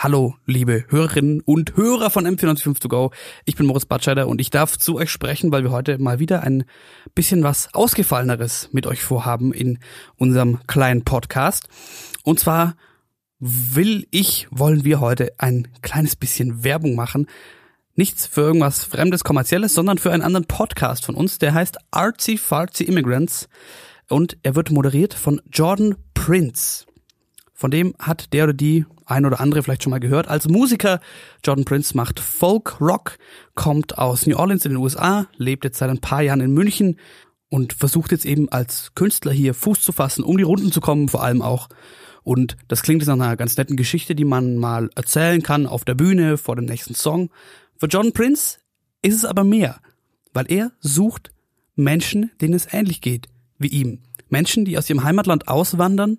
Hallo, liebe Hörerinnen und Hörer von M495 to go. Ich bin Moritz Batscheider und ich darf zu euch sprechen, weil wir heute mal wieder ein bisschen was Ausgefalleneres mit euch vorhaben in unserem kleinen Podcast. Und zwar will ich, wollen wir heute ein kleines bisschen Werbung machen. Nichts für irgendwas Fremdes, Kommerzielles, sondern für einen anderen Podcast von uns, der heißt Artsy Fartsy Immigrants und er wird moderiert von Jordan Prince. Von dem hat der oder die ein oder andere vielleicht schon mal gehört. Als Musiker, Jordan Prince macht Folk Rock, kommt aus New Orleans in den USA, lebt jetzt seit ein paar Jahren in München und versucht jetzt eben als Künstler hier Fuß zu fassen, um die Runden zu kommen, vor allem auch. Und das klingt jetzt nach einer ganz netten Geschichte, die man mal erzählen kann auf der Bühne vor dem nächsten Song. Für Jordan Prince ist es aber mehr, weil er sucht Menschen, denen es ähnlich geht wie ihm. Menschen, die aus ihrem Heimatland auswandern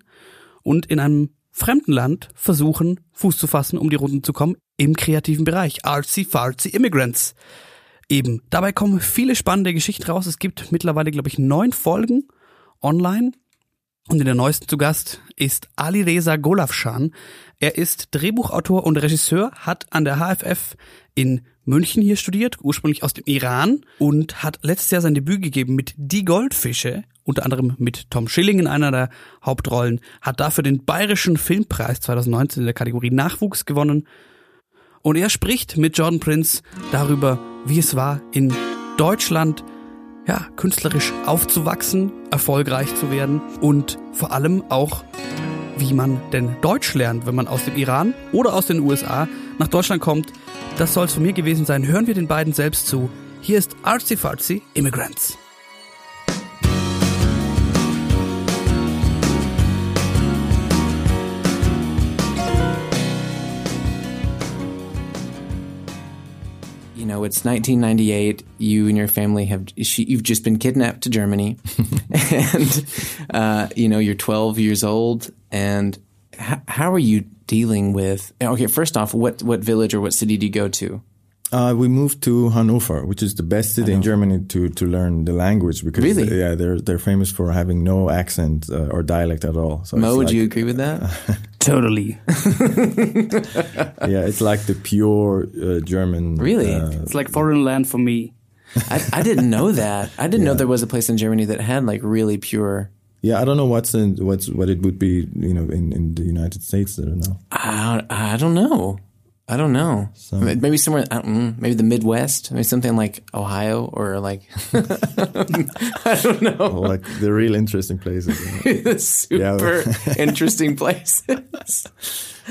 und in einem fremden Land versuchen, Fuß zu fassen, um die Runden zu kommen, im kreativen Bereich. Artsy Fartsy Immigrants. Eben. Dabei kommen viele spannende Geschichten raus. Es gibt mittlerweile, glaube ich, neun Folgen online. Und in der neuesten zu Gast ist Ali Reza Golafshan. Er ist Drehbuchautor und Regisseur, hat an der HFF in München hier studiert, ursprünglich aus dem Iran und hat letztes Jahr sein Debüt gegeben mit Die Goldfische unter anderem mit Tom Schilling in einer der Hauptrollen, hat dafür den Bayerischen Filmpreis 2019 in der Kategorie Nachwuchs gewonnen. Und er spricht mit Jordan Prince darüber, wie es war, in Deutschland ja, künstlerisch aufzuwachsen, erfolgreich zu werden und vor allem auch, wie man denn Deutsch lernt, wenn man aus dem Iran oder aus den USA nach Deutschland kommt. Das soll es von mir gewesen sein. Hören wir den beiden selbst zu. Hier ist Artsy Fartsy Immigrants. Know, it's 1998. You and your family have you've just been kidnapped to Germany, and uh, you know you're 12 years old. And h- how are you dealing with? Okay, first off, what what village or what city do you go to? Uh, we moved to Hanover, which is the best city in Germany to, to learn the language because really? they, yeah, they're they're famous for having no accent uh, or dialect at all. So Mo, would like, you agree with that? totally. yeah, it's like the pure uh, German. Really, uh, it's like foreign land for me. I, I didn't know that. I didn't yeah. know there was a place in Germany that had like really pure. Yeah, I don't know what's in what's what it would be, you know, in, in the United States. I don't know. I I don't know. I don't know. So, maybe somewhere, mm, maybe the Midwest, maybe something like Ohio or like, I don't know. Like the real interesting places. Super interesting places.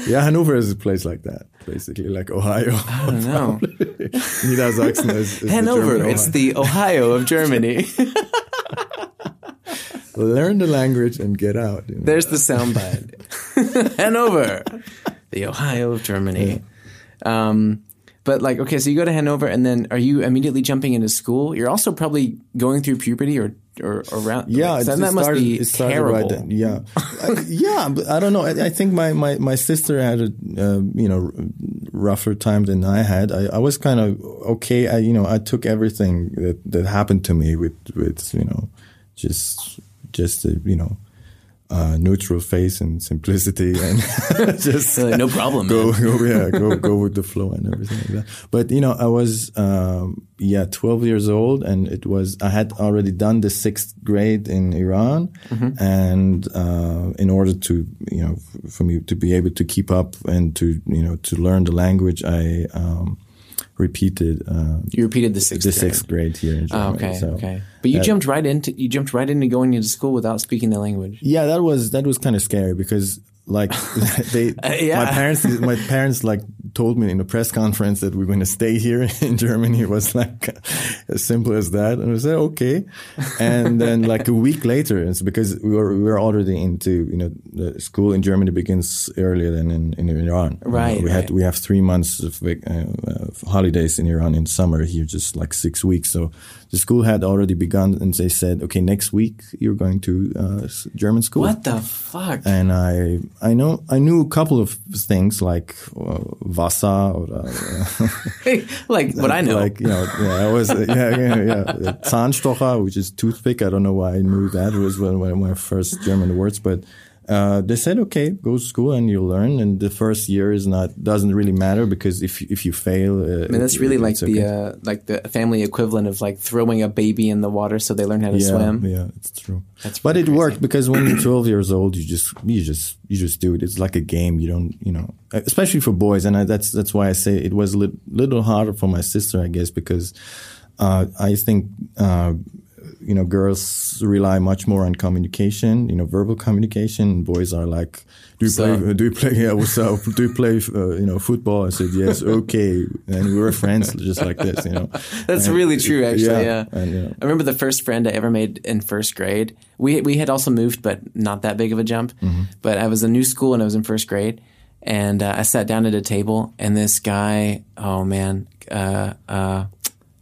yeah, Hanover is a place like that, basically, like Ohio. I don't know. Niedersachsen is, is Hanover. The it's the Ohio of Germany. Learn the language and get out. You know? There's the soundbite. Hanover, the Ohio of Germany. Yeah. Um, but like, okay, so you go to Hanover, and then are you immediately jumping into school? You're also probably going through puberty or or around. Yeah, like, so that must be terrible. Right then. Yeah, I, yeah, but I don't know. I, I, think my, my, my sister had a uh, you know rougher time than I had. I, I was kind of okay. I you know I took everything that that happened to me with with you know just just uh, you know uh, neutral face and simplicity and just like, no problem. Go, go, yeah, go, go with the flow and everything like that. But you know, I was, um, yeah, 12 years old and it was, I had already done the sixth grade in Iran. Mm-hmm. And, uh, in order to, you know, for me to be able to keep up and to, you know, to learn the language, I, um, repeated. Uh, you repeated the sixth. The grade. sixth grade here. Oh, okay, so okay. But you jumped right into you jumped right into going into school without speaking the language. Yeah, that was that was kind of scary because like they uh, yeah. my parents my parents like told me in a press conference that we're going to stay here in Germany. It was like as simple as that, and I said okay. And then like a week later, it's because we were we were already into you know the school in Germany begins earlier than in, in Iran. Right. We right. had we have three months of, uh, holidays in Iran in summer. Here just like six weeks. So the school had already begun, and they said, okay, next week you're going to uh, German school. What the fuck? And I I know I knew a couple of things like uh, Wasser or uh, like what I know. Like you know, yeah, I was yeah yeah yeah Zahnstocher, which is toothpick. I don't know why I knew that. It was one of my first German words, but uh, they said, okay, go to school and you learn. And the first year is not doesn't really matter because if if you fail, uh, I mean, that's really it- like it's okay. the uh, like the family equivalent of like throwing a baby in the water so they learn how to yeah, swim. Yeah, it's true. That's but it crazy. worked because when you're 12 years old, you just you just you just do it. It's like a game. You don't you know, especially for boys, and I, that's that's why I say it was a lit, little harder for my sister, I guess, because uh, I think. You know, girls rely much more on communication, you know, verbal communication. Boys are like, do you So- play, do you play, yeah, what's up? Do you play, uh, you know, football? I said, yes, okay. And we were friends just like this, you know. That's And- really true, actually. Yeah. And, you know, I remember the first friend I ever made in first grade. We we had also moved, but not that big of a jump. Mm-hmm. But I was in new school and I was in first grade, and uh, I sat down at a table, and this guy, oh man, uh, uh,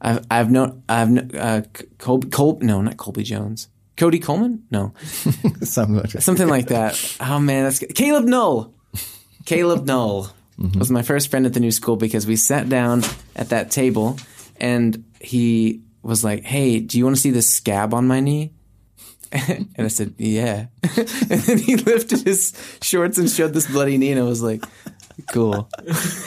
I've I've known I've uh, Colby, Col- no, not Colby Jones, Cody Coleman, no, something like that. something like that. Oh man, that's Caleb Null. Caleb Null was my first friend at the new school because we sat down at that table and he was like, "Hey, do you want to see this scab on my knee?" and I said, "Yeah." and then he lifted his shorts and showed this bloody knee, and I was like, "Cool."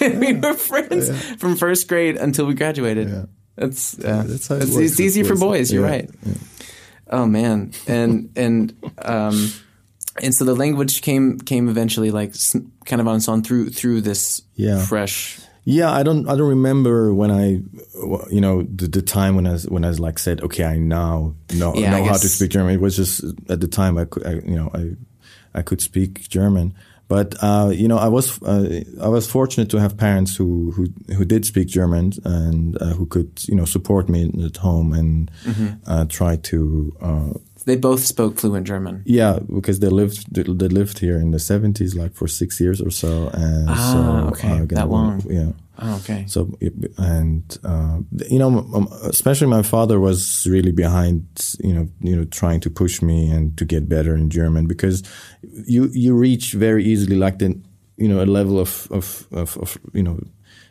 and we were friends from first grade until we graduated. Yeah. That's uh, That's how it it's, it's easy for boys. You're Yeah, right. Oh man, and and um, and so the language came came eventually like kind of on its own through through this Yeah. fresh. Yeah, I don't. I don't remember when I, you know, the, the time when I was, when I was like said, okay, I now know Yeah, know how to speak German. It was just at the time I could, I, you know, I I could speak German. But uh, you know, I was uh, I was fortunate to have parents who who who did speak German and uh, who could you know support me at home and Mm-hmm. uh, try to uh, They both spoke fluent German. yeah because they lived they, lived here in the seventies like for six years or so and Ah, so okay, again, that long. yeah. Oh, okay. So and uh, you know, especially my father was really behind you know you know trying to push me and to get better in German because you you reach very easily like the you know a level of of of, of you know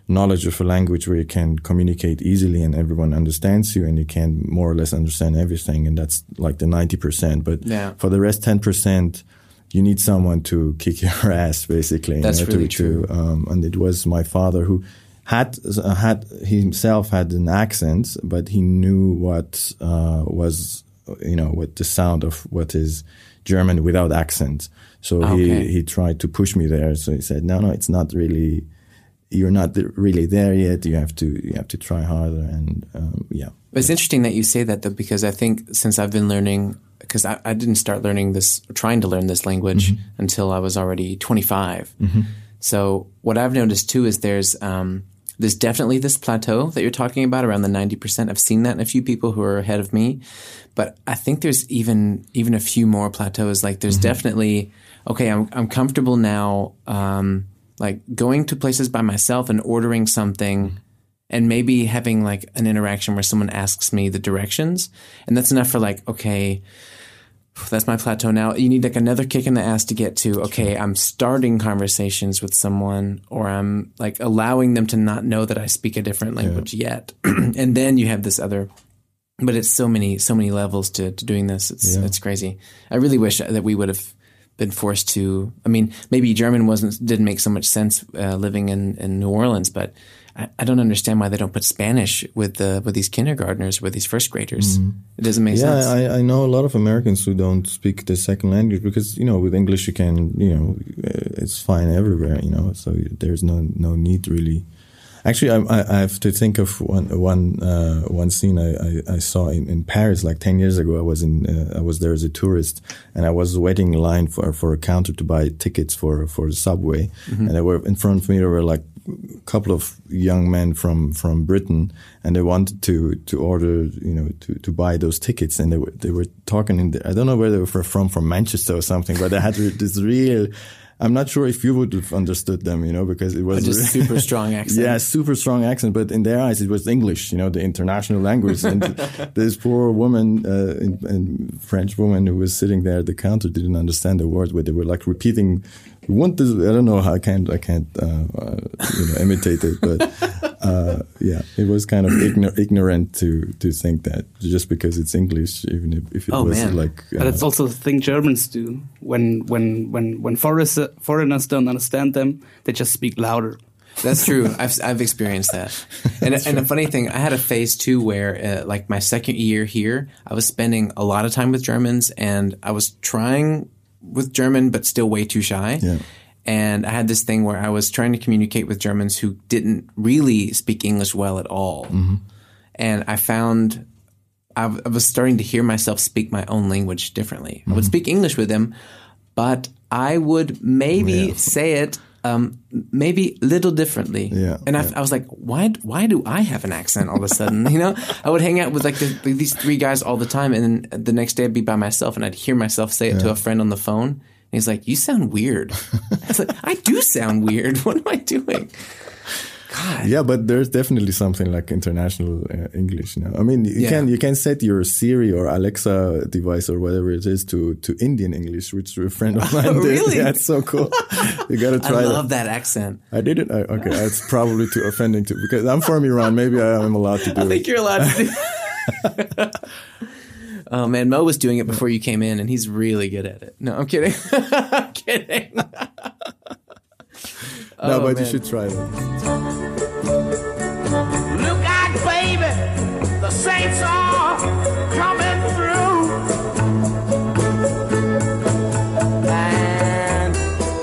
knowledge of a language where you can communicate easily and everyone understands you and you can more or less understand everything and that's like the 90% but Yeah. for the rest 10% you need someone to kick your ass basically you That's know, really to, true. to um, and it was my father who had uh, had he himself had an accent, but he knew what uh, was you know what the sound of what is German without accent. So Okay. he he tried to push me there. So he said, no, no, it's not really. You're not really there yet. You have to you have to try harder and um, yeah. It's interesting that you say that though, because I think since I've been learning, because I, I didn't start learning this, trying to learn this language until I was already 25. So what I've noticed too is there's um, there's definitely this plateau that you're talking about around the 90%. I've seen that in a few people who are ahead of me, but I think there's even even a few more plateaus. Like there's definitely okay, I'm I'm comfortable now. Um, like going to places by myself and ordering something and maybe having like an interaction where someone asks me the directions. And that's enough for like okay that's my plateau now. You need like another kick in the ass to get to okay i'm starting conversations with someone or i'm like allowing them to not know that i speak a different language yet. And then you have this other but it's so many so many levels to, to doing this. It's Yeah. it's crazy. I really wish that we would have been forced to i mean maybe german wasn't didn't make so much sense uh, living in, in new orleans but I, I don't understand why they don't put spanish with the with these kindergartners with these first graders it doesn't make Yeah, sense I, I know a lot of Americans who don't speak the second language because you know with English you can you know it's fine everywhere you know so there's no no need really. Actually, I, I I have to think of one one uh, one scene I, I, I saw in, in Paris like ten years ago. I was in uh, I was there as a tourist and I was waiting in line for for a counter to buy tickets for for the subway, and there were in front of me there were like a couple of young men from from Britain, and they wanted to to order you know to, to buy those tickets, and they were they were talking in the, I don't know where they were from from Manchester or something, but they had this real. I'm not sure if you would have understood them, you know, because it was just really- super strong accent yeah, super strong accent, but in their eyes it was English, you know, the international language. And this poor woman, uh, in, in French woman who was sitting there at the counter didn't understand the word, Where they were like repeating. Want this. I don't know how I can't. I can't. Uh, uh, you know, imitate it, but uh, yeah, it was kind of ignor- ignorant to to think that just because it's English, even if, if it Oh, was man. like. But it's also the thing Germans do. When when when when foreigners foreigners don't understand them, they just speak louder. That's true. I've I've experienced that. And and the funny thing, I had a phase too where, uh, like my second year here, I was spending a lot of time with Germans, and I was trying with German, but still way too shy. Yeah. And I had this thing where I was trying to communicate with Germans who didn't really speak English well at all, and I found. I, w- I was starting to hear myself speak my own language differently. I would speak English with them, but I would maybe Yeah. say it um, maybe a little differently. Yeah, And I, yeah. I was like, why? Why do I have an accent all of a sudden? you know, I would hang out with like the, these three guys all the time, and then the next day I'd be by myself, and I'd hear myself say it to a friend on the phone. And he's like, "You sound weird." I was like, "I do sound weird. What am I doing?" God. Yeah, but there's definitely something like international uh, English now. I mean, you Yeah. can you can set your Siri or Alexa device or whatever it is to to Indian English, which a friend of mine did. Really? Yeah, it's so cool. you got to try. I love that. that accent. I did it. I, okay, it's probably too offending to because I'm from Iran. Maybe I am allowed to do I think it. you're allowed to. do Um, oh man, Mo was doing it before you came in, and he's really good at it. No, I'm kidding. I'm kidding. no, Oh, but you oh, should try it. Look out, baby, the saints are coming through. And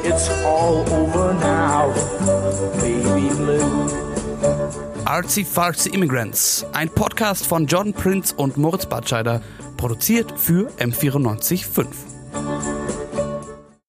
it's all over now, baby blue. Artsy Fartsy Immigrants, ein Podcast von John Prince und Moritz Batscheider, produziert für M945.